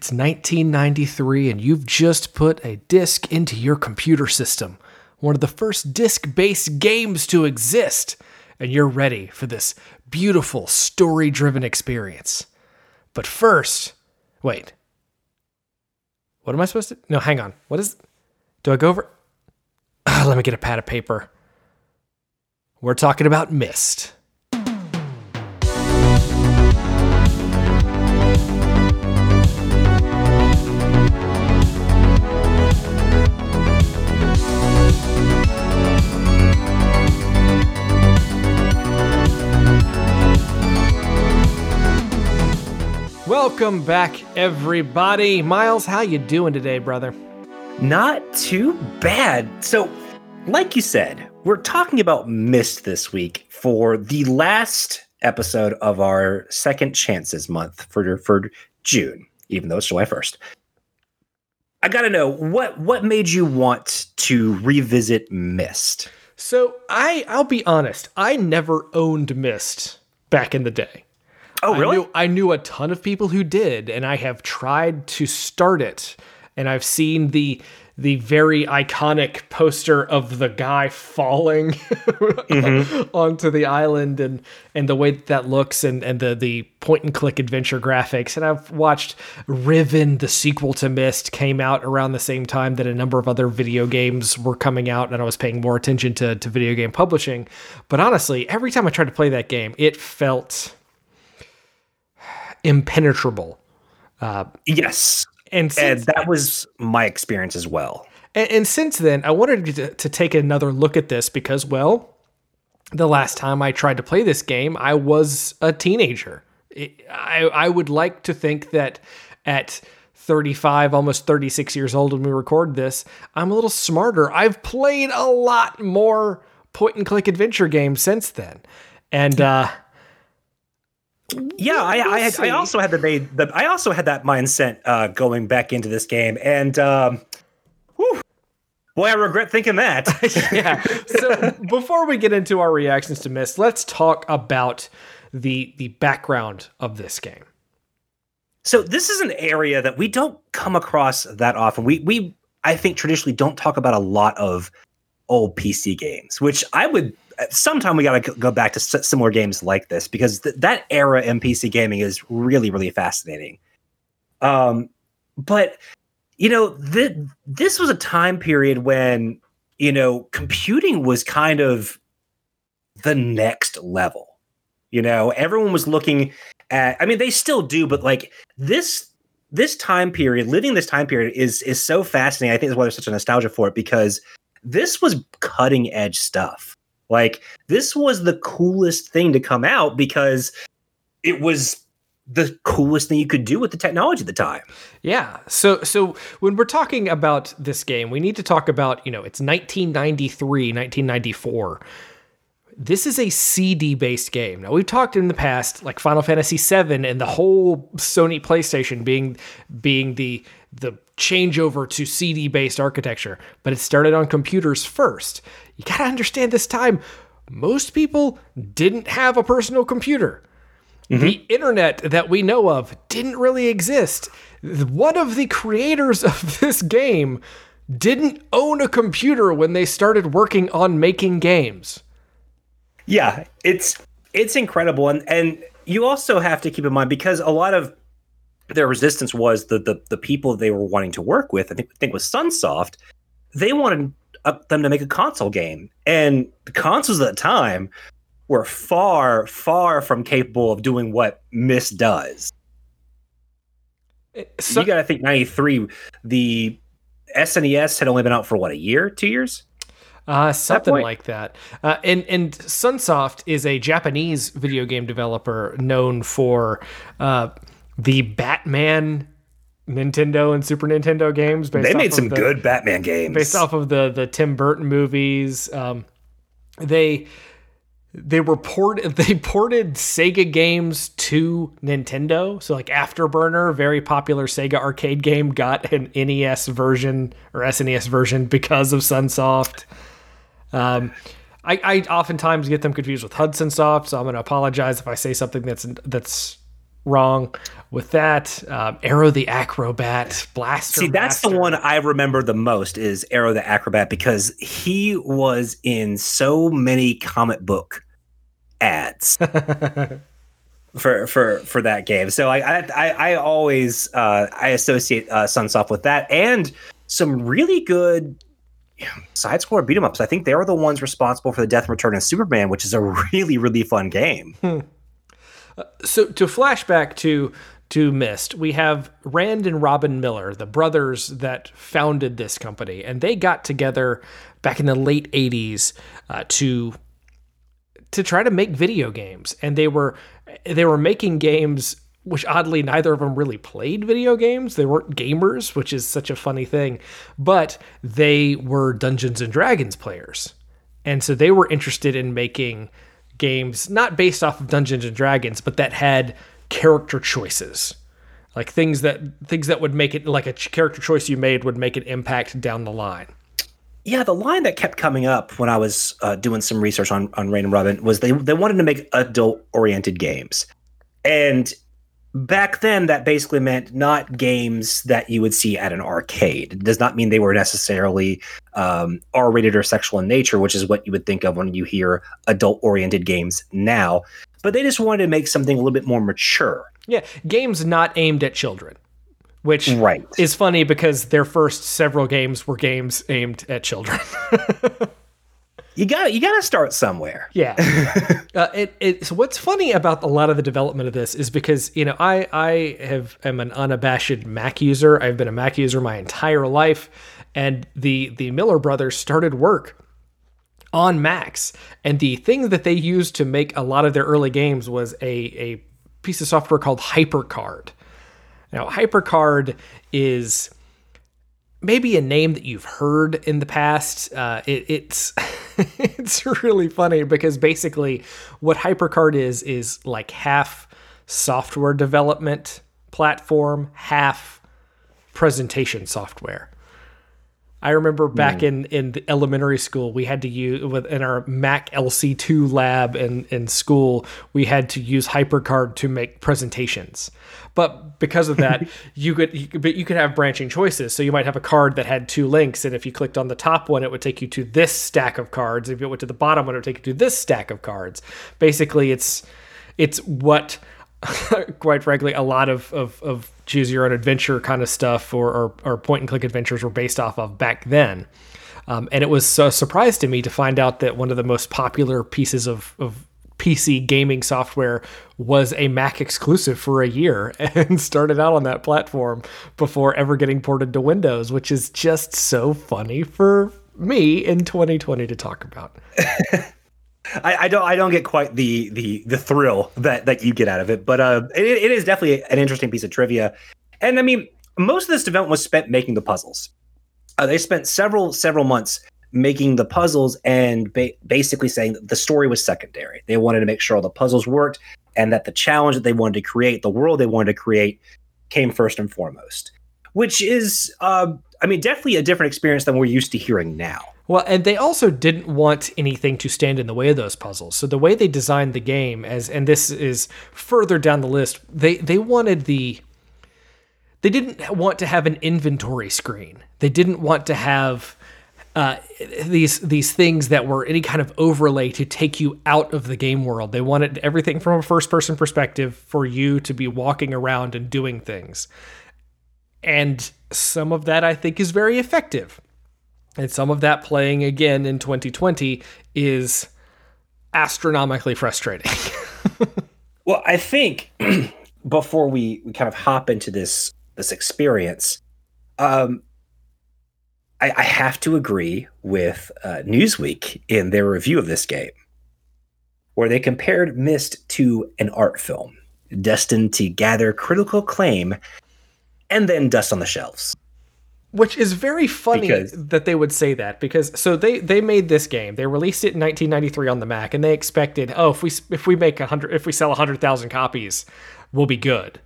It's 1993, and you've just put a disc into your computer system, one of the first disc based games to exist, and you're ready for this beautiful story driven experience. But first, wait. What am I supposed to? No, hang on. What is. Do I go over. Let me get a pad of paper. We're talking about Myst. Welcome back, everybody. Miles, how you doing today, brother? Not too bad. So, like you said, we're talking about Myst this week for the last episode of our second chances month for for June, even though it's July first. I gotta know what what made you want to revisit Myst. So I I'll be honest, I never owned Myst back in the day. Oh, really? I knew, I knew a ton of people who did, and I have tried to start it, and I've seen the the very iconic poster of the guy falling mm-hmm. onto the island and and the way that, that looks and and the the point and click adventure graphics and I've watched Riven the sequel to Myst came out around the same time that a number of other video games were coming out and I was paying more attention to to video game publishing but honestly every time I tried to play that game it felt impenetrable. Uh, yes, and, and that was my experience as well. And, and since then, I wanted to, to take another look at this because, well, the last time I tried to play this game, I was a teenager. It, I I would like to think that at 35, almost 36 years old when we record this, I'm a little smarter. I've played a lot more point and click adventure games since then. And uh yeah, I I, had, I, also had the, the I also had that mindset uh, going back into this game, and um, whew, boy, I regret thinking that. yeah. So before we get into our reactions to Myst, let's talk about the the background of this game. So this is an area that we don't come across that often. We we I think traditionally don't talk about a lot of old PC games, which I would sometime we got to go back to similar games like this because th- that era in PC gaming is really really fascinating. Um, but you know, th- this was a time period when you know computing was kind of the next level. You know, everyone was looking at. I mean, they still do, but like this this time period, living this time period is is so fascinating. I think that's why there's such a nostalgia for it because this was cutting edge stuff. Like this was the coolest thing to come out because it was the coolest thing you could do with the technology at the time. Yeah. So so when we're talking about this game, we need to talk about, you know, it's 1993, 1994. This is a CD based game. Now we've talked in the past like Final Fantasy VII and the whole Sony PlayStation being being the the changeover to CD based architecture, but it started on computers first you got to understand this time, most people didn't have a personal computer. Mm-hmm. The internet that we know of didn't really exist. One of the creators of this game didn't own a computer when they started working on making games. Yeah, it's it's incredible and and you also have to keep in mind because a lot of their resistance was the the, the people they were wanting to work with. I think I think with Sunsoft, they wanted up them to make a console game, and the consoles at the time were far, far from capable of doing what Myst does. Eh, so, you got to think '93. The SNES had only been out for what a year, two years. Uh, something that like that. Uh, and and Sunsoft is a Japanese video game developer known for uh, the Batman Nintendo and Super Nintendo games. they made some the, good Batman games based off of the the Tim Burton movies. Um, they they were port they ported Sega games to Nintendo. So like Afterburner, very popular Sega arcade game, got an NES version or SNES version because of Sunsoft. Um, I, I oftentimes get them confused with Hudson Soft, so I'm going to apologize if I say something that's that's wrong with that. Um, Aero the Acrobat, Blaster. See, that's the one I remember the most is Aero the Acrobat because he was in so many comic book ads for for for that game. So I I I, always uh, I associate uh, Sunsoft with that and some really good side score beat 'em ups. I think they were the ones responsible for the Death and Return of Superman, which is a really really fun game. so to flashback to to Myst, we have Rand and Robyn Miller, the brothers that founded this company, and they got together back in the late '80s uh, to to try to make video games, and they were they were making games. Which oddly, neither of them really played video games. They weren't gamers, which is such a funny thing. But they were Dungeons and Dragons players, and so they were interested in making games not based off of Dungeons and Dragons, but that had character choices, like things that things that would make it like a character choice you made would make an impact down the line. Yeah, the line that kept coming up when I was uh, doing some research on on Rand and Robyn was they they wanted to make adult oriented games, and back then that basically meant not games that you would see at an arcade. It does not mean they were necessarily um, R rated or sexual in nature, which is what you would think of when you hear adult oriented games now. But they just wanted to make something a little bit more mature. Yeah, games not aimed at children, which Right. is funny because their first several games were games aimed at children. You got you got to start somewhere. Yeah. uh, it, it, so what's funny about a lot of the development of this is because, you know, I, I have, am an unabashed Mac user. I've been a Mac user my entire life. And the, the Miller brothers started work on Macs. And the thing that they used to make a lot of their early games was a, a piece of software called HyperCard. Now, HyperCard is maybe a name that you've heard in the past. Uh, it, it's it's really funny because basically what HyperCard is is like half software development platform, half presentation software. I remember back hmm. in in the elementary school, we had to use in our Mac LC2 lab in in school, we had to use HyperCard to make presentations. But because of that, you could, you could but you could have branching choices. So you might have a card that had two links, and if you clicked on the top one, it would take you to this stack of cards. If you went to the bottom one, it would take you to this stack of cards. Basically, it's it's what quite frankly, a lot of, of, of choose your own adventure kind of stuff or, or, or point and click adventures were based off of back then. Um, and it was a surprise to me to find out that one of the most popular pieces of, of PC gaming software was a Mac exclusive for a year and started out on that platform before ever getting ported to Windows, which is just so funny for me in 2020 to talk about. I, I don't I don't get quite the the the thrill that that you get out of it, but uh, it, it is definitely an interesting piece of trivia. And I mean, most of this development was spent making the puzzles. Uh, they spent several several months making the puzzles and ba- basically saying that the story was secondary. They wanted to make sure all the puzzles worked and that the challenge that they wanted to create, the world they wanted to create, came first and foremost. Which is, uh, I mean, definitely a different experience than we're used to hearing now. Well, and they also didn't want anything to stand in the way of those puzzles. So the way they designed the game as and this is further down the list, they they wanted the they didn't want to have an inventory screen. They didn't want to have uh, these these things that were any kind of overlay to take you out of the game world. They wanted everything from a first person perspective for you to be walking around and doing things. And some of that I think is very effective. And some of that playing again in 2020 is astronomically frustrating. Well, I think before we, we kind of hop into this this experience, um, I, I have to agree with uh, Newsweek in their review of this game, where they compared Myst to an art film destined to gather critical acclaim and then dust on the shelves. Which is very funny Because- that they would say that because so they they made this game. They released it in 1993 on the Mac and they expected, "Oh, if we if we make a 100 if we sell 100,000 copies, we'll be good."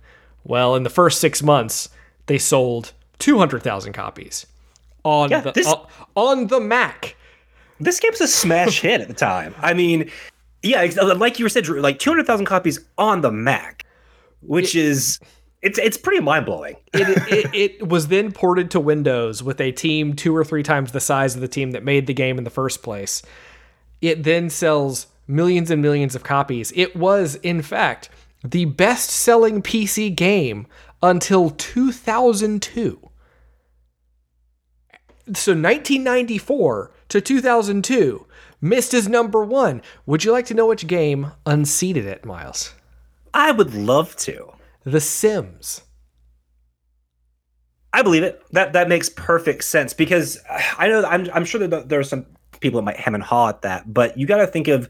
Well, in the first 6 months, they sold 200,000 copies on Yeah, the this- on, on the Mac. This game's a smash hit at the time. I mean, yeah, like you were said, Drew, like 200,000 copies on the Mac. which it, is it's it's pretty mind blowing. it, it, it was then ported to Windows with a team two or three times the size of the team that made the game in the first place. It then sells millions and millions of copies. It was, in fact, the best selling PC game until 2002. So 1994 to 2002, Myst is number one. Would you like to know which game unseated it, Miles? I would love to. The Sims. I believe it. That that makes perfect sense because uh, I know I'm I'm sure that there are some people that might hem and haw at that, but you got to think of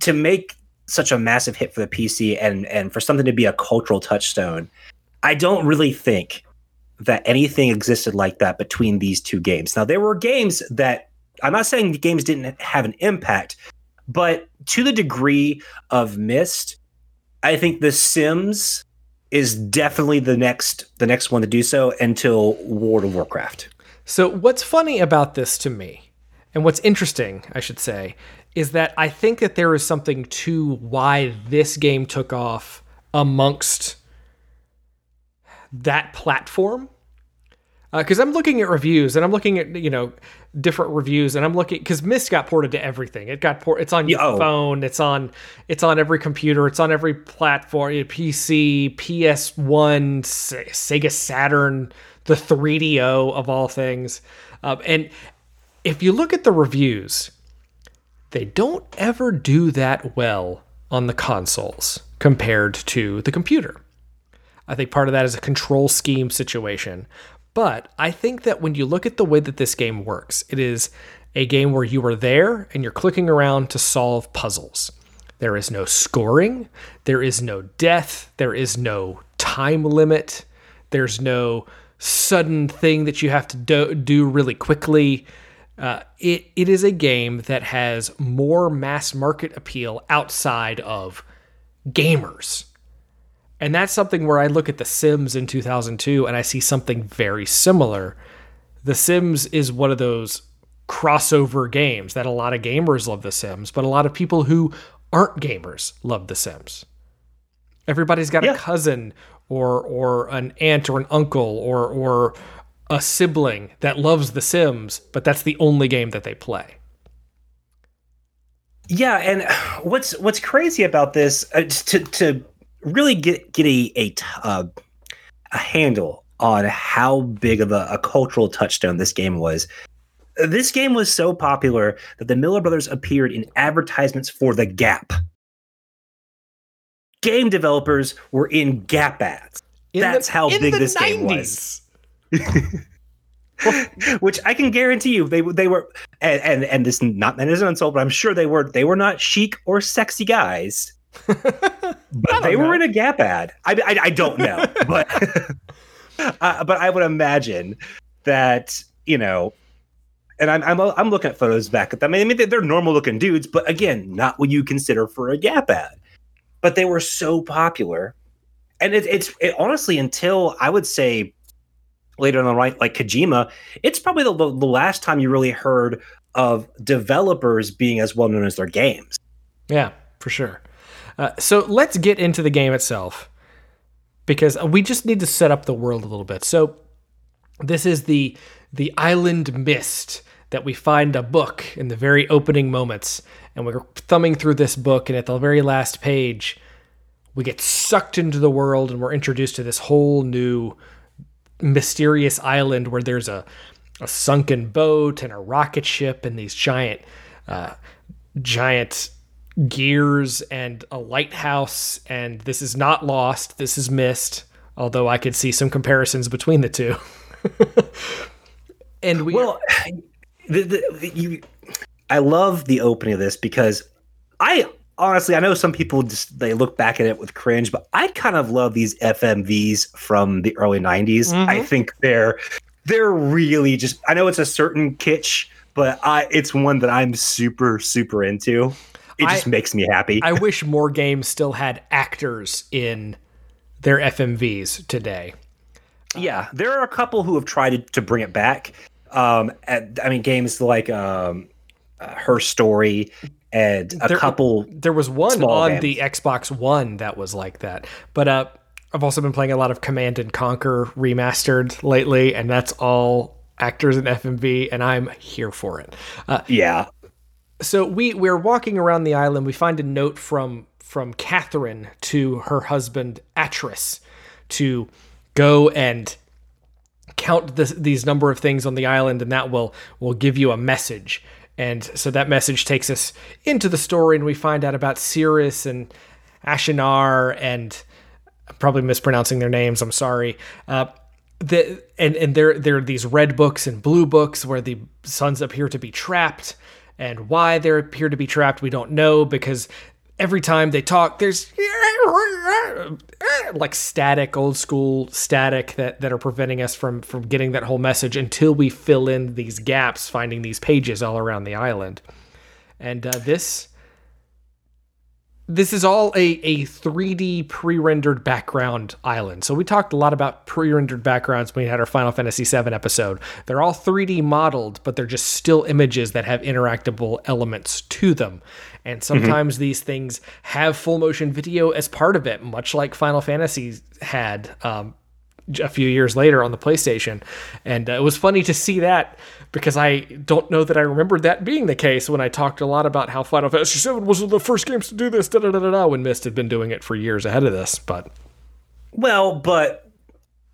to make such a massive hit for the PC and and for something to be a cultural touchstone. I don't really think that anything existed like that between these two games. Now there were games that I'm not saying the games didn't have an impact, but to the degree of Myst, I think The Sims is definitely the next the next one to do so until World of Warcraft. So what's funny about this to me, and what's interesting, I should say, is that I think that there is something to why this game took off amongst that platform because uh, I'm looking at reviews and I'm looking at you know different reviews and I'm looking because Myst got ported to everything. It got port. It's on your oh. phone. It's on. It's on every computer. It's on every platform. PC, PS One, Sega Saturn, the 3DO of all things. Um, and if you look at the reviews, they don't ever do that well on the consoles compared to the computer. I think part of that is a control scheme situation. But I think that when you look at the way that this game works, it is a game where you are there and you're clicking around to solve puzzles. There is no scoring, there is no death, there is no time limit, there's no sudden thing that you have to do, do really quickly. Uh, it, it is a game that has more mass market appeal outside of gamers. And that's something where I look at The Sims in 2002 and I see something very similar. The Sims is one of those crossover games that a lot of gamers love The Sims, but a lot of people who aren't gamers love The Sims. Everybody's got yeah. a cousin or or an aunt or an uncle or or a sibling that loves The Sims, but that's the only game that they play. Yeah, and what's what's crazy about this uh, to to really get get a a, uh, a handle on how big of a, a cultural touchstone this game was. This game was so popular that the Miller brothers appeared in advertisements for the Gap. Game developers were in Gap ads. In That's the, how big this 90s. game was. Which I can guarantee you, they they were, and and, and this not that is an insult, but I'm sure they were they were not chic or sexy guys but they know. were in a Gap ad. I, I, I don't know, but uh, but I would imagine that you know, and I'm I'm I'm looking at photos back at them. I mean, they're normal looking dudes, but again, not what you consider for a Gap ad. But they were so popular, and it, it's it, honestly until I would say later on the right, like Kojima, it's probably the, the last time you really heard of developers being as well known as their games. Yeah, for sure. Uh, so let's get into the game itself because we just need to set up the world a little bit. So this is the the island Myst that we find a book in the very opening moments and we're thumbing through this book and at the very last page we get sucked into the world and we're introduced to this whole new mysterious island where there's a, a sunken boat and a rocket ship and these giant uh, giant gears and a lighthouse, and this is not lost. This is Myst, although I could see some comparisons between the two. and we well, the, the, the, you, I love the opening of this because I honestly I know some people just they look back at it with cringe, but I kind of love these FMVs from the early '90s. Mm-hmm. I think they're they're really just. I know it's a certain kitsch, but I it's one that I'm super super into it just I, makes me happy. I wish more games still had actors in their FMVs today. Yeah, there are a couple who have tried to bring it back. Um, at, I mean, games like um, uh, Her Story and a There- couple. There was one on games. the Xbox One that was like that. But uh, I've also been playing a lot of Command and Conquer remastered lately, and that's all actors in FMV, and I'm here for it. Uh, Yeah, so we we're walking around the island. We find a note from from Catherine to her husband Atrus to go and count this, these number of things on the island, and that will will give you a message. And so that message takes us into the story, and we find out about Sirrus and Achenar, and I'm probably mispronouncing their names. I'm sorry. Uh, the and and there there are these red books and blue books where the sons appear to be trapped, and why they appear to be trapped we don't know because every time they talk there's like static old school static that that are preventing us from from getting that whole message until we fill in these gaps finding these pages all around the island. And uh, this this is all a, a 3D pre-rendered background island. So we talked a lot about pre-rendered backgrounds when we had our Final Fantasy VII episode. They're all 3D modeled, but they're just still images that have interactable elements to them. And sometimes these things have full motion video as part of it, much like Final Fantasy had um, a few years later on the PlayStation. And uh, it was funny to see that because I don't know that I remembered that being the case when I talked a lot about how Final Fantasy VII was one of the first games to do this, da da da da da, when Myst had been doing it for years ahead of this. But well, but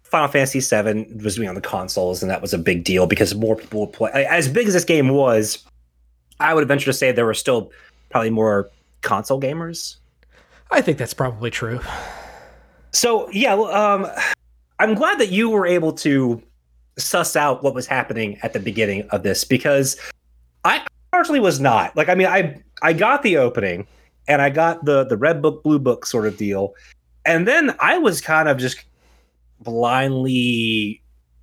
Final Fantasy VII was doing on the consoles, and that was a big deal because more people would play. As big as this game was, I would venture to say there were still probably more console gamers. I think that's probably true. So yeah, well, um, I'm glad that you were able to suss out what was happening at the beginning of this because I largely was not. Like, I mean, I I got the opening and I got the the red book blue book sort of deal, and then I was kind of just blindly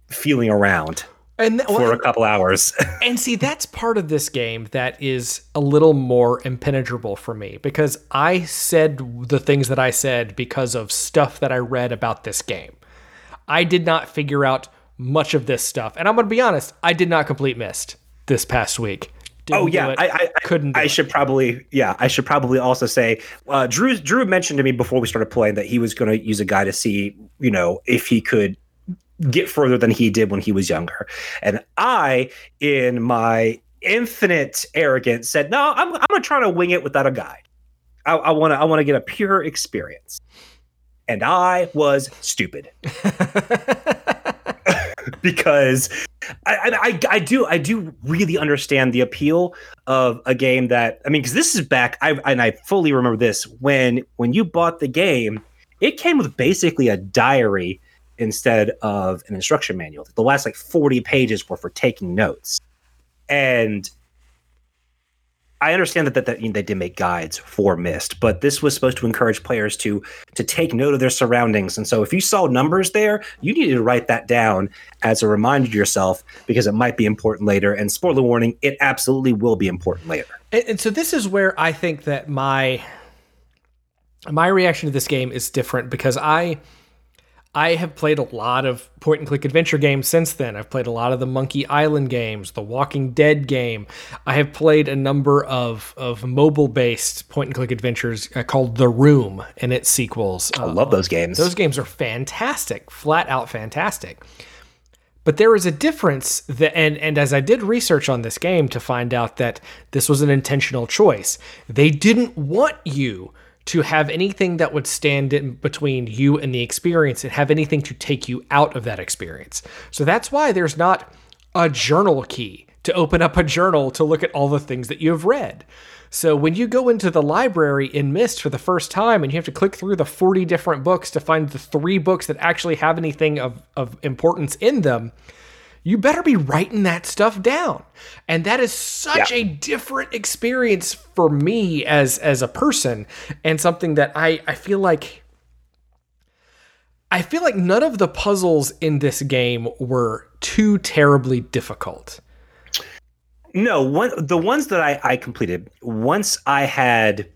feeling around And th- for well, a couple hours. and see, that's part of this game that is a little more impenetrable for me because I said the things that I said because of stuff that I read about this game. I did not figure out much of this stuff, and I'm going to be honest, I did not complete Myst this past week. Didn't Oh yeah, I, I, couldn't. I it. should probably yeah, I should probably also say uh, Drew Drew mentioned to me before we started playing that he was going to use a guy to see you know if he could get further than he did when he was younger, and I in my infinite arrogance said no, I'm I'm gonna try to wing it without a guide. I want to I want to get a pure experience, and I was stupid. Because I, I I do I do really understand the appeal of a game that I mean because this is back I and I fully remember this when when you bought the game it came with basically a diary instead of an instruction manual. The last like 40 pages were for taking notes. And I understand that, that, that they did make guides for Myst, but this was supposed to encourage players to to take note of their surroundings. And so, if you saw numbers there, you needed to write that down as a reminder to yourself because it might be important later. And spoiler warning, it absolutely will be important later. And, and so this is where I think that my my reaction to this game is different because I I have played a lot of point and click adventure games since then. I've played a lot of the Monkey Island games, the Walking Dead game. I have played a number of of mobile based point and click adventures uh, called The Room and its sequels. I love those games. Those games are fantastic, flat out fantastic. But there is a difference that and and as I did research on this game to find out that this was an intentional choice. They didn't want you to have anything that would stand in between you and the experience and have anything to take you out of that experience. So that's why there's not a journal key to open up a journal to look at all the things that you have read. So when you go into the library in Myst for the first time and you have to click through the 40 different books to find the three books that actually have anything of, of importance in them, you better be writing that stuff down. And that is such Yeah. a different experience for me as as a person and something that I I feel like I feel like none of the puzzles in this game were too terribly difficult. No, one the ones that I, I completed once I had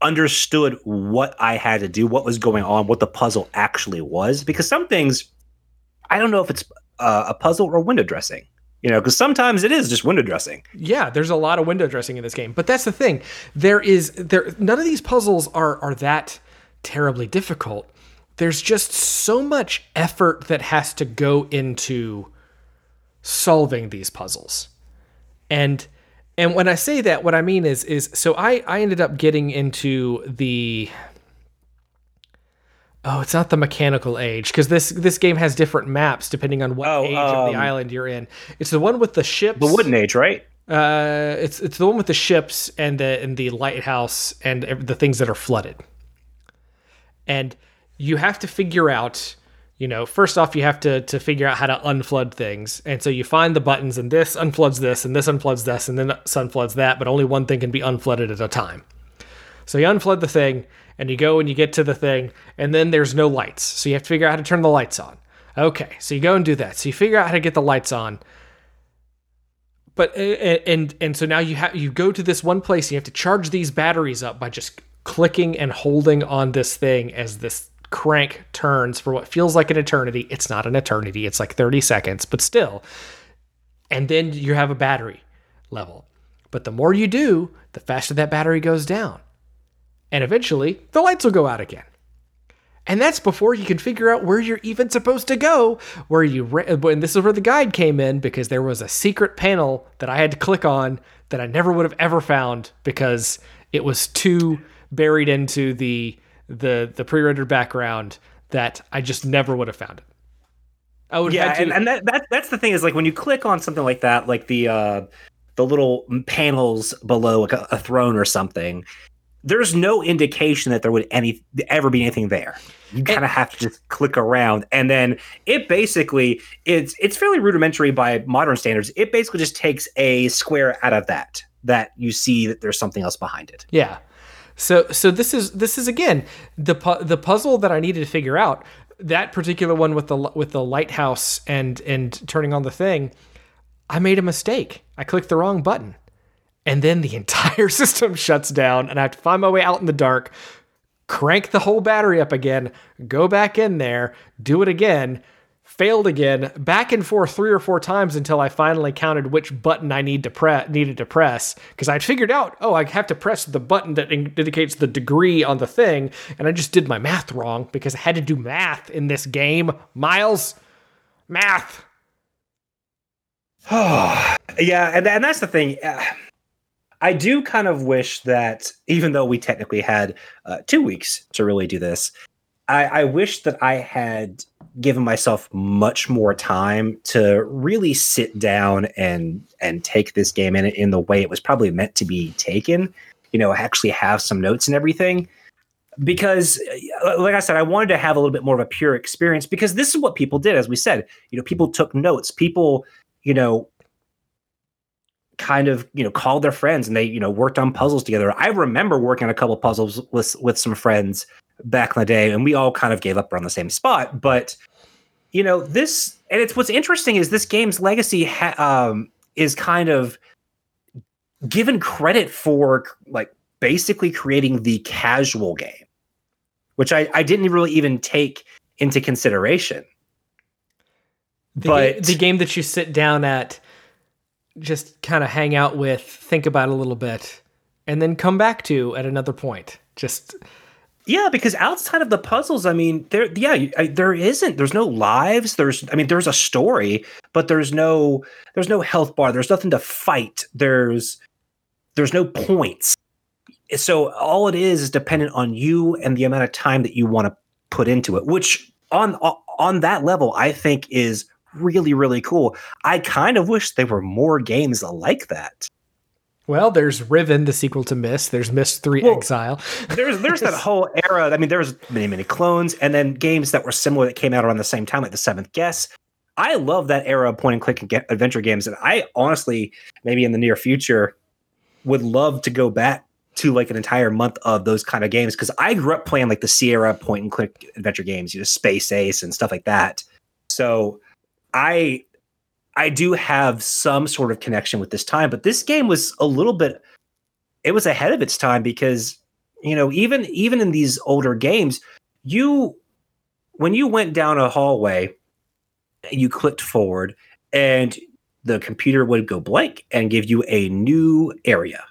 understood what I had to do, what was going on, what the puzzle actually was. Because some things, I don't know if it's uh, a puzzle or window dressing. You know, because sometimes it is just window dressing. Yeah, there's a lot of window dressing in this game, but that's the thing. There is there none of these puzzles are are that terribly difficult. There's just so much effort that has to go into solving these puzzles. And and when I say that, what I mean is is so I I ended up getting into the Oh, it's not the mechanical age because this this game has different maps depending on what Oh, age of the um, island you're in. It's the one with the ships. The wooden age, right? Uh, it's it's the one with the ships and the and the lighthouse and the things that are flooded. And you have to figure out, you know, first off, you have to to figure out how to unflood things. And so you find the buttons, and this unfloods this, and this unfloods this, and then unfloods that. But only one thing can be unflooded at a time. So you unflood the thing, and you go and you get to the thing, and then there's no lights. So you have to figure out how to turn the lights on. Okay, so you go and do that. So you figure out how to get the lights on. But uh, and and so now you have you go to this one place. And you have to charge these batteries up by just clicking and holding on this thing as this crank turns for what feels like an eternity. It's not an eternity. It's like 30 seconds, but still. And then you have a battery level. But the more you do, the faster that battery goes down. And eventually, the lights will go out again. And that's before you can figure out where you're even supposed to go. Where you, re- and this is where the guide came in because there was a secret panel that I had to click on that I never would have ever found because it was too buried into the the the pre-rendered background that I just never would have found it. I would Yeah, to, and, and that, that that's the thing is like when you click on something like that, like the uh the little panels below like a, a throne or something, there's no indication that there would any ever be anything there. You kind of have to just click around, and then it basically it's it's fairly rudimentary by modern standards. It basically just takes a square out of that that you see that there's something else behind it. Yeah. So so this is this is again the pu- the puzzle that I needed to figure out. That particular one with the with the lighthouse and and turning on the thing, I made a mistake. I clicked the wrong button. And then the entire system shuts down and I have to find my way out in the dark, crank the whole battery up again, go back in there, do it again, failed again, back and forth three or four times until I finally counted which button I need to press needed to press because I'd figured out, oh, I have to press the button that indicates the degree on the thing, and I just did my math wrong because I had to do math in this game. Miles, math. yeah, and, and that's the thing. Uh, Uh, I do kind of wish that, even though we technically had uh, two weeks to really do this, I, I wish that I had given myself much more time to really sit down and and take this game in in the way it was probably meant to be taken. You know, actually have some notes and everything. Because, uh, like I said, I wanted to have a little bit more of a pure experience because this is what people did. As we said, you know, people took notes. People, you know, kind of you know called their friends and they you know worked on puzzles together. I remember working on a couple puzzles with with some friends back in the day, and we all kind of gave up around the same spot. But you know this, and it's what's interesting is this game's legacy ha- um, is kind of given credit for like basically creating the casual game, which I I didn't really even take into consideration. The, But- the game that you sit down at, just kind of hang out with, think about a little bit, and then come back to at another point. Just Yeah, because outside of the puzzles, I mean, there, yeah, I, there isn't. There's no lives. There's, I mean, there's a story, but there's no, there's no health bar. There's nothing to fight. There's, there's no points. So all it is is dependent on you and the amount of time that you want to put into it. Which on on that level, I think is really really cool. I kind of wish there were more games like that. well, there's Riven, the sequel to Myst. There's Myst Three Well, Exile. there's there's that whole era. I mean, there's many many clones, and then games that were similar that came out around the same time, like the Seventh Guest. I love that era of point and click and adventure games, and I honestly, maybe in the near future, would love to go back to like an entire month of those kind of games because I grew up playing like the Sierra point and click adventure games, you know, Space Ace and stuff like that. So I I do have some sort of connection with this time, but this game was a little bit it was ahead of its time because you know even even in these older games you when you went down a hallway and you clicked forward and the computer would go blank and give you a new area.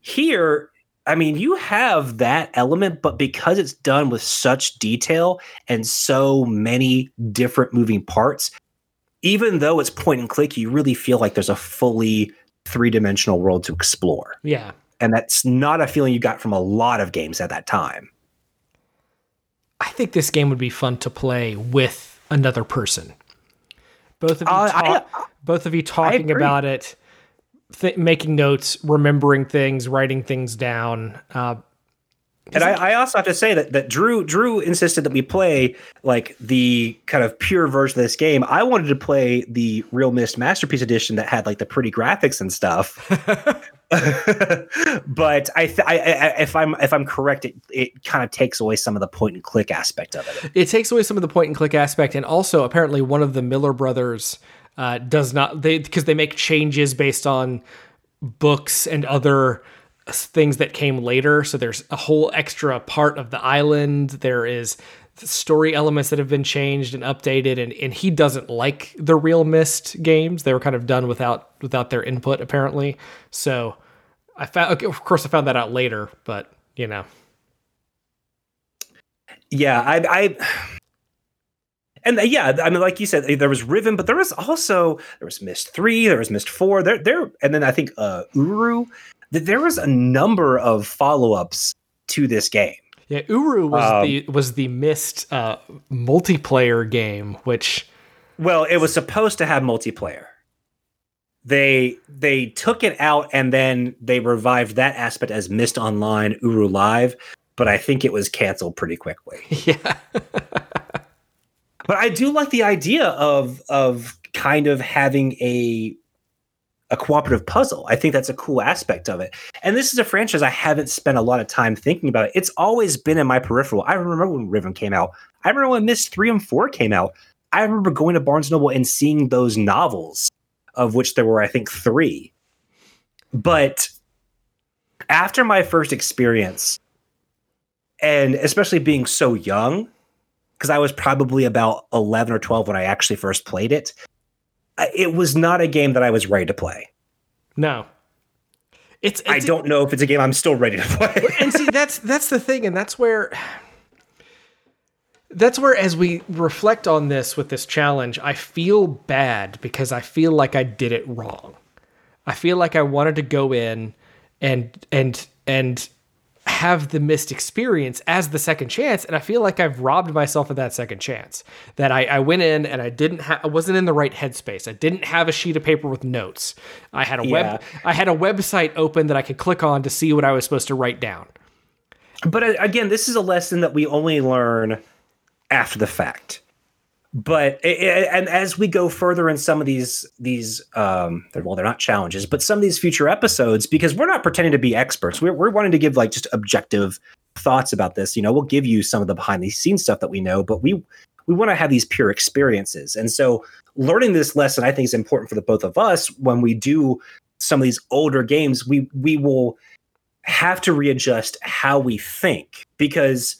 Here, I mean, you have that element, but because it's done with such detail and so many different moving parts, even though it's point and click, you really feel like there's a fully three dimensional world to explore. Yeah. And that's not a feeling you got from a lot of games at that time. I think this game would be fun to play with another person. Both of you, Uh, talk, I- both of you talking about it, th- making notes, remembering things, writing things down. Uh, And I, I also have to say that that Drew Drew insisted that we play like the kind of pure version of this game. I wanted to play the realMyst Masterpiece Edition that had like the pretty graphics and stuff. but I, th- I, I if I'm if I'm correct, it, it kind of takes away some of the point and click aspect of it. it takes away some of the point and click aspect, and also apparently one of the Miller brothers uh, does not they because they make changes based on books and other things that came later. So there's a whole extra part of the island. There is story elements that have been changed and updated, and, and he doesn't like the realMyst games. They were kind of done without without their input apparently. So I found, okay, of course, I found that out later, but you know, Yeah, I, I and uh, yeah, I mean, like you said, there was Riven, but there was also there was Myst three, there was Myst four, there, there, and then I think uh, Uru. That there was a number of follow ups to this game. Yeah, Uru was Um, the was the Myst uh, multiplayer game, which Well, it was supposed to have multiplayer. They they took it out and then they revived that aspect as Myst Online Uru Live, but I think it was canceled pretty quickly. yeah, But I do like the idea of of kind of having a a cooperative puzzle. I think that's a cool aspect of it. And this is a franchise I haven't spent a lot of time thinking about. It's always been in my peripheral. I remember when Riven came out. I remember when Myst 3 and 4 came out. I remember going to Barnes Noble and seeing those novels, of which there were, I think, three. But after my first experience, and especially being so young, because I was probably about 11 or 12 when I actually first played it. I- It was not a game that I was ready to play. no, it's, I don't know if it's a game I'm still ready to play. and see that's that's the thing, and that's where that's where as we reflect on this with this challenge, I feel bad because I feel like I did it wrong. I feel like I wanted to go in and and and have the Myst experience as the second chance, and I feel like I've robbed myself of that second chance. That I, I went in and I didn't ha- I wasn't in the right headspace. I didn't have a sheet of paper with notes. I had a Yeah. web I had a website open that I could click on to see what I was supposed to write down. but uh, again, this is a lesson that we only learn after the fact. But and as we go further in some of these these um they're- well they're not challenges, but some of these future episodes because we're not pretending to be experts. We're we're wanting to give like just objective thoughts about this. You know, we'll give you some of the behind the scenes stuff that we know, but we we want to have these pure experiences. And so learning this lesson I think is important for the both of us when we do some of these older games, we we will have to readjust how we think because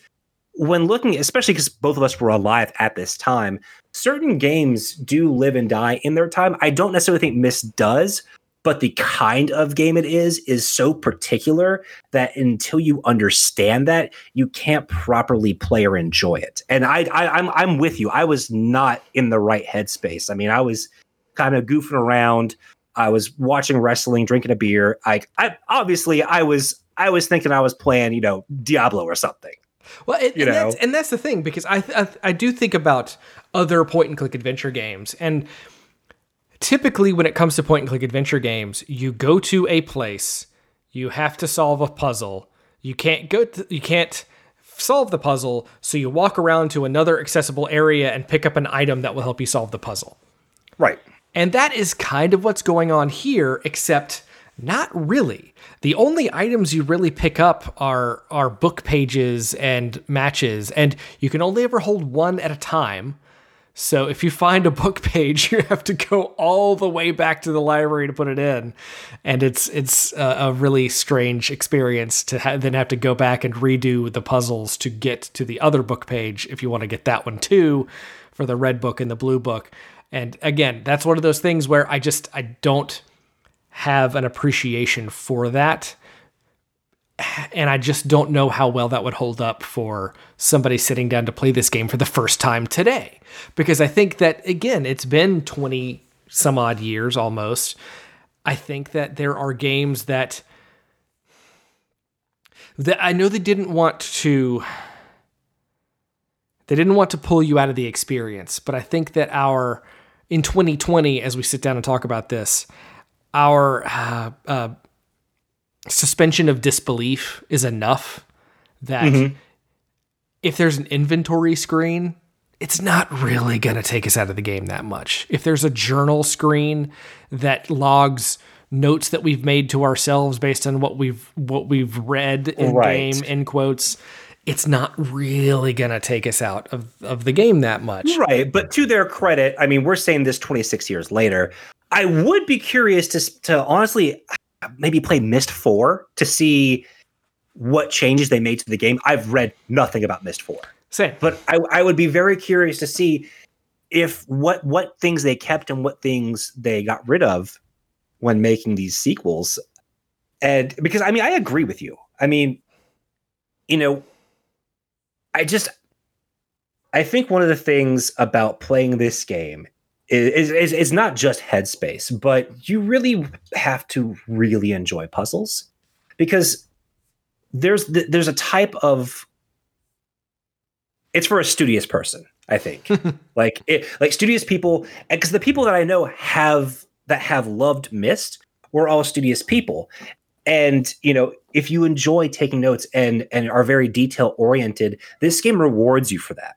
when looking especially because both of us were alive at this time certain games do live and die in their time. I don't necessarily think Myst does but the kind of game it is is so particular that until you understand that you can't properly play or enjoy it. And i, I i'm i'm with you. I was not in the right headspace. I mean i was kind of goofing around. I was watching wrestling, drinking a beer. I, I obviously I was I was thinking I was playing, you know, Diablo or something. Well, it, You and, that's, know? and that's the thing because I, I I do think about other point and click adventure games, and typically when it comes to point and click adventure games, you go to a place, you have to solve a puzzle. You can't go. To, you can't solve the puzzle, so you walk around to another accessible area and pick up an item that will help you solve the puzzle. Right. And that is kind of what's going on here, except not really. The only items you really pick up are are book pages and matches, and you can only ever hold one at a time. So if you find a book page, you have to go all the way back to the library to put it in, and it's it's a, really strange experience to ha- then have to go back and redo the puzzles to get to the other book page if you want to get that one too, for the red book and the blue book. And again, that's one of those things where I just I don't have an appreciation for that. And I just don't know how well that would hold up for somebody sitting down to play this game for the first time today. Because I think that, again, it's been 20 some odd years almost. I think that there are games that that I know they didn't want to they didn't want to pull you out of the experience, but I think that our in 2020 as we sit down and talk about this, our uh, uh, suspension of disbelief is enough that mm-hmm. if there's an inventory screen, it's not really going to take us out of the game that much. If there's a journal screen that logs notes that we've made to ourselves based on what we've what we've read in right. game in quotes it's not really going to take us out of, of the game that much. Right. But to their credit, I mean, we're saying this 26 years later. I would be curious to, to honestly maybe play Myst 4 to see what changes they made to the game. I've read nothing about Myst 4. Same. But I, I would be very curious to see if what what things they kept and what things they got rid of when making these sequels. And because I mean, I agree with you. I mean, you know, I just I think one of the things about playing this game is, is, is not just headspace, but you really have to really enjoy puzzles because there's there's a type of it's for a studious person, I think. like it like studious people because the people that I know have that have loved Myst were all studious people. And you know, if you enjoy taking notes and and are very detail oriented, this game rewards you for that.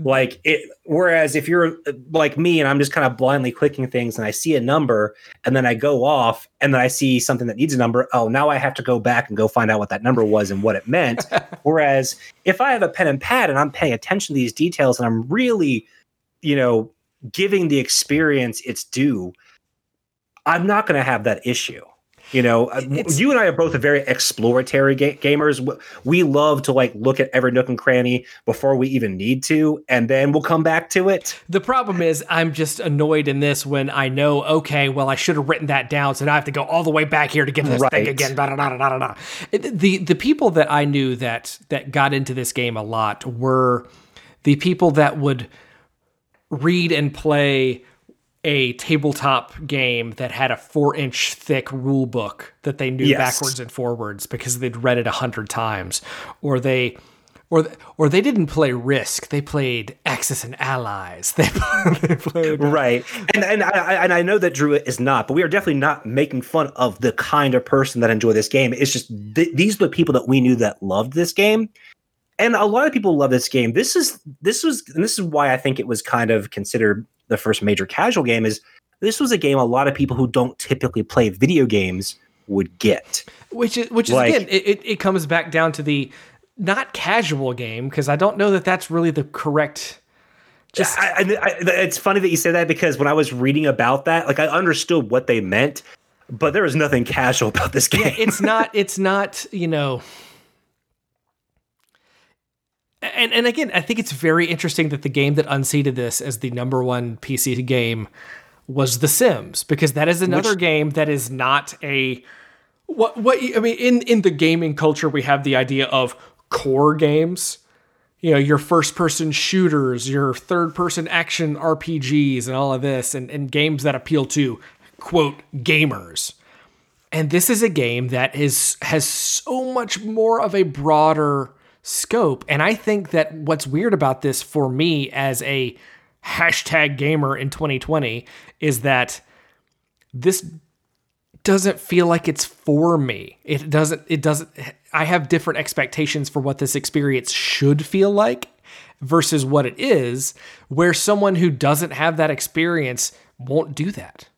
Like it whereas if you're like me and I'm just kind of blindly clicking things and I see a number and then I go off and then I see something that needs a number, oh, now I have to go back and go find out what that number was and what it meant. whereas if I have a pen and pad and I'm paying attention to these details and I'm really, you know, giving the experience its due, I'm not going to have that issue. You know, uh, it's, you and I are both very exploratory ga- gamers. We love to like look at every nook and cranny before we even need to, and then we'll come back to it. The problem is, I'm just annoyed in this when I know, okay, well, I should have written that down, so now I have to go all the way back here to get this right. thing again. The the people that I knew that that got into this game a lot were the people that would read and play a tabletop game that had a four inch thick rule book that they knew yes. backwards and forwards because they'd read it a hundred times, or they. Or, or they didn't play Risk. They played Axis and Allies. They, they played uh, right, and and I and I know that Drew is not, but we are definitely not making fun of the kind of person that enjoy this game. It's just th- these are the people that we knew that loved this game, and a lot of people love this game. This is this was and this is why I think it was kind of considered the first major casual game is this was a game a lot of people who don't typically play video games would get. Which is which is like, again, it, it comes back down to the not casual game because I don't know that that's really the correct. Just I, I, I, it's funny that you say that because when I was reading about that, like I understood what they meant, but there is nothing casual about this game. Yeah, it's not. It's not. You know and and again, I think it's very interesting that the game that unseated this as the number one PC game was The Sims because that is another Which, game that is not a what what I mean in in the gaming culture we have the idea of core games. You know your first person shooters your third person action rpgs and all of this and, and games that appeal to quote gamers. And this is a game that is has so much more of a broader scope. And I think that what's weird about this for me as a hashtag gamer in 2020 is that this doesn't feel like it's for me. It doesn't, it doesn't, I have different expectations for what this experience should feel like versus what it is, where someone who doesn't have that experience won't do that.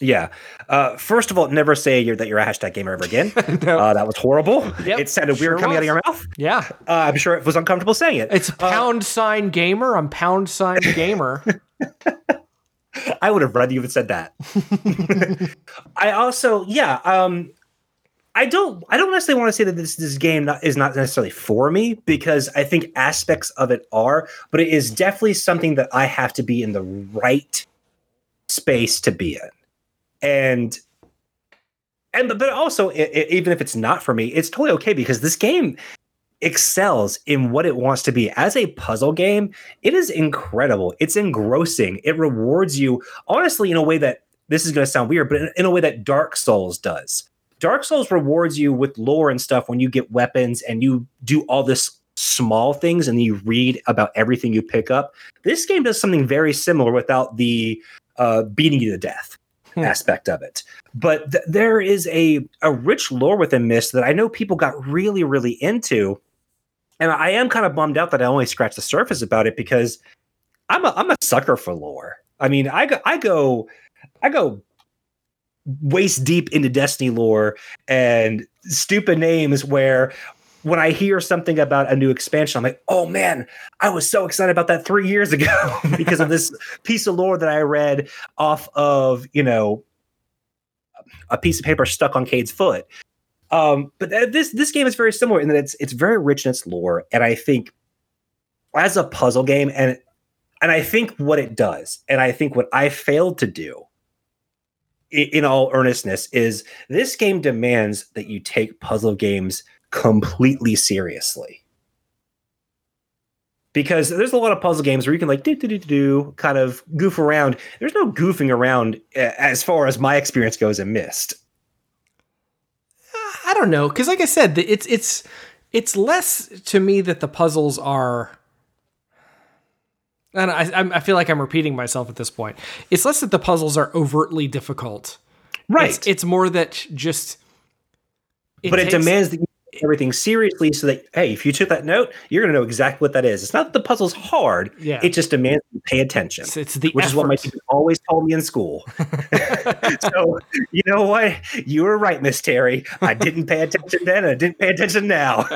Yeah. Uh, first of all, never say you're, that you're a hashtag gamer ever again. no. uh, that was horrible. Yep, it sounded sure weird coming was. out of your mouth. Yeah. Uh, I'm sure it was uncomfortable saying it. It's uh, pound sign gamer. I'm pound sign gamer. I would have rather you had said that. I also, yeah. Um, I don't I don't necessarily want to say that this this game not, is not necessarily for me because I think aspects of it are, but it is definitely something that I have to be in the right space to be in. And and but also it, even if it's not for me, it's totally okay because this game excels in what it wants to be as a puzzle game. It is incredible. It's engrossing. It rewards you honestly in a way that this is going to sound weird, but in, in a way that Dark Souls does. Dark Souls rewards you with lore and stuff when you get weapons and you do all this small things and you read about everything you pick up. This game does something very similar without the uh, beating you to death hmm. aspect of it. But th- there is a a rich lore within Myst that I know people got really really into, and I am kind of bummed out that I only scratched the surface about it because I'm a I'm a sucker for lore. I mean, I go I go I go waist deep into Destiny lore and stupid names where when I hear something about a new expansion, I'm like, oh man, I was so excited about that three years ago because of this piece of lore that I read off of, you know, a piece of paper stuck on Cayde's foot. Um, but this this game is very similar in that it's it's very rich in its lore, and I think as a puzzle game, and and I think what it does, and I think what I failed to do in all earnestness is this game demands that you take puzzle games completely seriously because there's a lot of puzzle games where you can like do do do do kind of goof around. There's no goofing around as far as my experience goes in Myst. I don't know because, like I said, it's it's it's less to me that the puzzles are and I, I feel like I'm repeating myself at this point. It's less that the puzzles are overtly difficult, right? It's, it's more that just. It but takes, it demands that you take everything seriously, so that hey, if you took that note, you're going to know exactly what that is. It's not that the puzzle's hard; yeah. it just demands you pay attention. It's, it's the which effort. is what my teacher always told me in school. so you know what? You were right, Miss Terry. I didn't pay attention then, and I didn't pay attention now.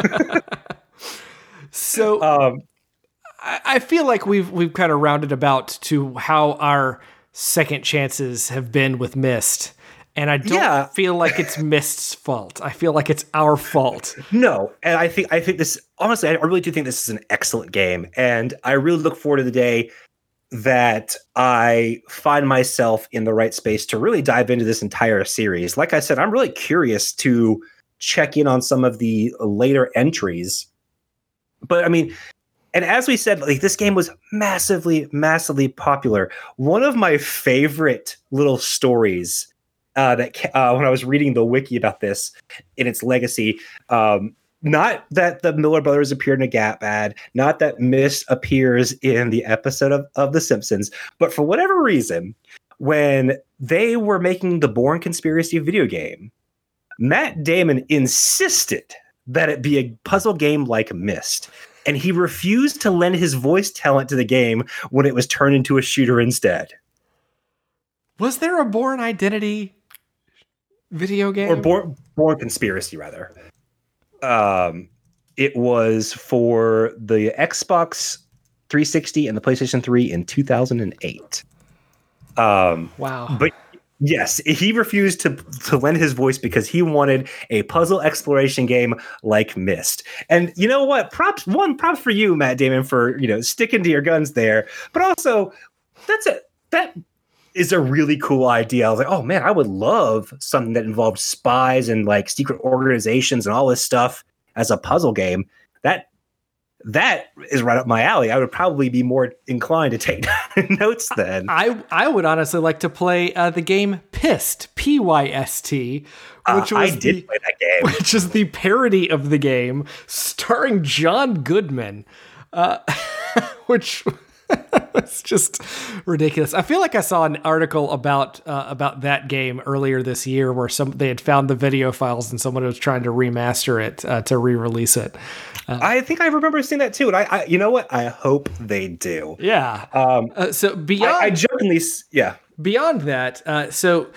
so. Um, I feel like we've we've kind of rounded about to how our second chances have been with Myst. And I don't yeah. feel like it's Myst's fault. I feel like it's our fault. No, and I think I think this honestly, I really do think this is an excellent game, and I really look forward to the day that I find myself in the right space to really dive into this entire series. Like I said, I'm really curious to check in on some of the later entries. But I mean, and as we said, like this game was massively, massively popular. One of my favorite little stories uh, that uh, when I was reading the wiki about this in its legacy, um, not that the Miller brothers appeared in a Gap ad, not that Myst appears in the episode of, of The Simpsons, but for whatever reason, when they were making the Bourne Conspiracy video game, Matt Damon insisted that it be a puzzle game like Myst and he refused to lend his voice talent to the game when it was turned into a shooter instead. Was there a Bourne Identity video game or Bourne, Bourne Conspiracy rather? Um, it was for the Xbox 360 and the PlayStation 3 in 2008. Um, wow! But Yes, he refused to to lend his voice because he wanted a puzzle exploration game like Myst And you know what? Props one props for you, Matt Damon, for you know sticking to your guns there. But also, that's a that is a really cool idea. I was like, oh man, I would love something that involved spies and like secret organizations and all this stuff as a puzzle game. That that is right up my alley. I would probably be more inclined to take notes then. I I would honestly like to play uh, the game Pyst, P Y S T, which uh, was I did the, play that game, which is the parody of the game starring John Goodman, uh, which it's just ridiculous. I feel like I saw an article about uh, about that game earlier this year where some they had found the video files and someone was trying to remaster it uh, to re-release it. Uh, I think I remember seeing that too, and I, I, you know what? I hope they do. Yeah. Um, uh, so beyond, I, I jokingly, yeah. Beyond that, uh, so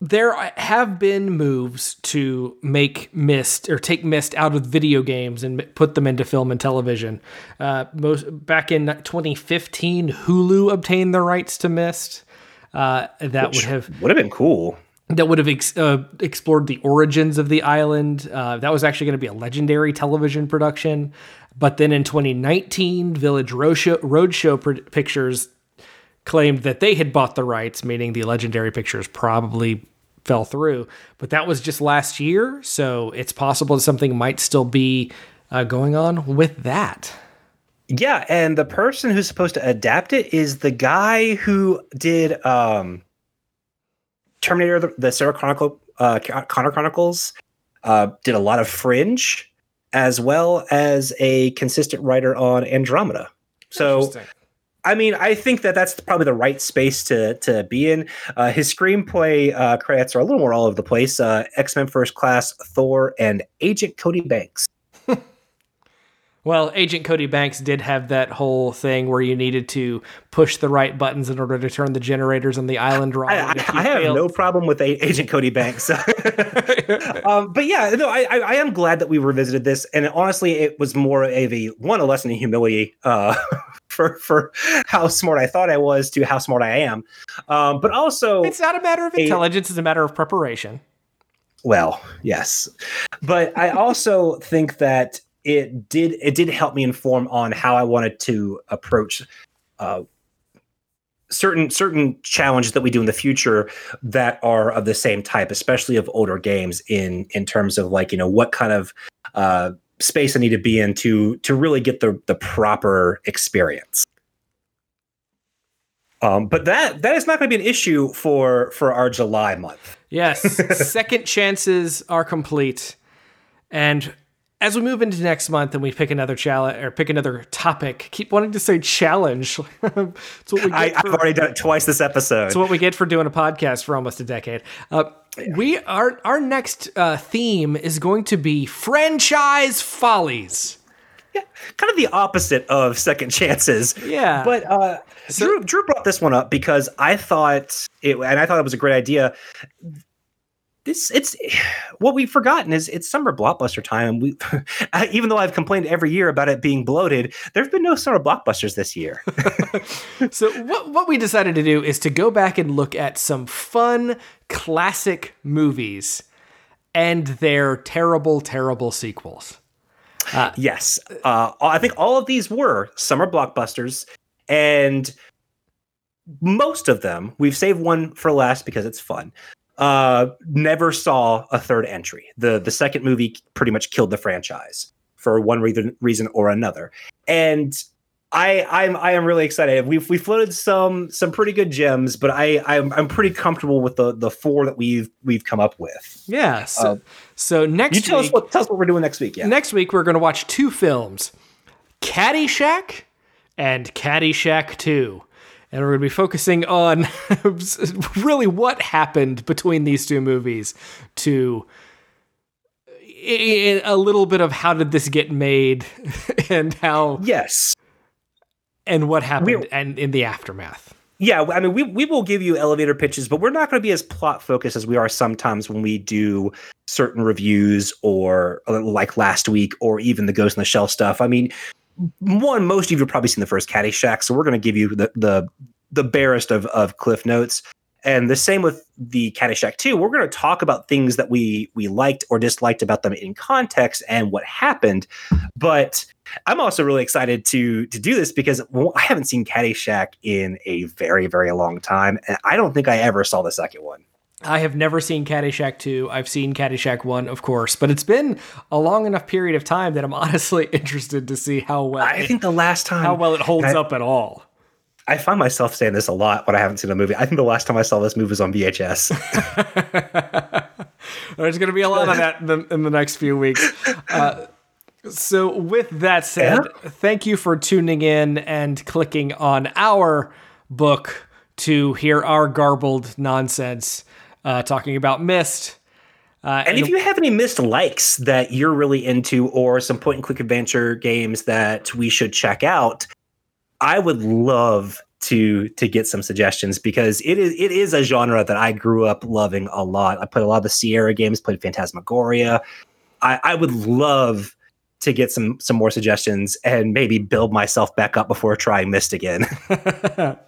there have been moves to make Myst or take Myst out of video games and put them into film and television. Uh, most back in 2015, Hulu obtained the rights to Myst. Uh, that Which would have would have been cool. that would have ex- uh, explored the origins of the island. Uh, that was actually going to be a legendary television production. But then in 2019, Village Roadshow, Roadshow Pictures claimed that they had bought the rights, meaning the legendary pictures probably fell through. But that was just last year, so it's possible that something might still be uh, going on with that. Yeah, and the person who's supposed to adapt it is the guy who did um, Terminator: The, the Sarah Chronicle, uh, Connor Chronicles. Uh, did a lot of Fringe, as well as a consistent writer on Andromeda. So I mean, I think that that's probably the right space to to be in. Uh, his screenplay uh, credits are a little more all over the place. Uh, X Men First Class, Thor, and Agent Cody Banks. Well, Agent Cody Banks did have that whole thing where you needed to push the right buttons in order to turn the generators on the island wrong. I, I, I have no problem with Agent Cody Banks. um, but yeah, no, I, I, am glad that we revisited this, and honestly, it was more of a one a lesson in humility uh, for for how smart I thought I was to how smart I am. Um, but also, it's not a matter of intelligence; a, it's a matter of preparation. Well, yes, but I also think that it did it did help me inform on how I wanted to approach uh, certain certain challenges that we do in the future that are of the same type, especially of older games in in terms of like you know what kind of uh, space I need to be in to to really get the the proper experience. Um, but that that is not going to be an issue for for our July month. Yes, second chances are complete, and as we move into next month and we pick another challenge or pick another topic, keep wanting to say challenge. it's what we I, have already done it twice this episode. It's what we get for doing a podcast for almost a decade. Uh. We our our next uh, theme is going to be franchise follies. Yeah, kind of the opposite of second chances. Yeah, but uh, so, Drew Drew brought this one up because I thought it, and I thought it was a great idea this it's what we've forgotten is it's summer blockbuster time. We even though i've complained every year about it being bloated there have been no summer blockbusters this year. So what, what we decided to do is to go back and look at some fun classic movies and their terrible terrible sequels. Uh, yes. Uh, i think all of these were summer blockbusters and most of them we've saved one for last because it's fun uh, never saw a third entry. The the second movie pretty much killed the franchise for one reason reason or another. And I I'm I am really excited. We've we floated some some pretty good gems, but I I'm I'm pretty comfortable with the the four that we've we've come up with. Yeah. So, uh, so next you tell week, us what tell us what we're doing next week. Yeah. Next week we're going to watch two films, Caddyshack and Caddyshack Two and we're going to be focusing on really what happened between these two movies to eh, eh, a little bit of how did this get made and how yes. and what happened we're, and in the aftermath. Yeah i mean we, we will give you elevator pitches but we're not going to be as plot focused as we are sometimes when we do certain reviews or uh, like last week or even the ghost in the shell stuff. I mean one, most of you have probably seen the first Caddyshack, so we're going to give you the the the barest of of cliff notes. And the same with the Caddyshack 2. We're going to talk about things that we we liked or disliked about them in context and what happened. But I'm also really excited to to do this because well, I haven't seen Caddyshack in a very very long time, and I don't think I ever saw the second one. I have never seen Caddyshack 2. I've seen Caddyshack 1, of course, but it's been a long enough period of time that I'm honestly interested to see how well I it, think the last time how well it holds I, up at all. I find myself saying this a lot when I haven't seen a movie. I think the last time I saw this movie was on VHS. There's going to be a lot of that in the, in the next few weeks. Uh, so, with that said, yeah. thank you for tuning in and clicking on our book to hear our garbled nonsense uh, talking about Myst. Uh, and, and, if you have any Myst likes that you're really into, or some point and click adventure games that we should check out, I would love to to get some suggestions because it is it is a genre that I grew up loving a lot. I played a lot of the Sierra games, played Phantasmagoria. I, I would love to get some some more suggestions and maybe build myself back up before trying Myst again.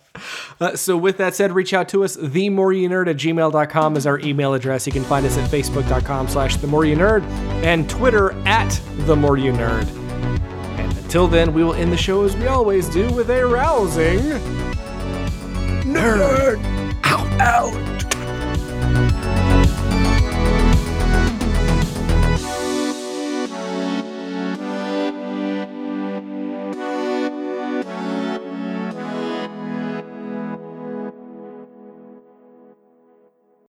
Uh, so, with that said, reach out to us. The more you nerd at gmail.com is our email address. You can find us at facebook.com slash the more you nerd and Twitter at the more you nerd. And until then, we will end the show as we always do with a rousing nerd. Out. Out.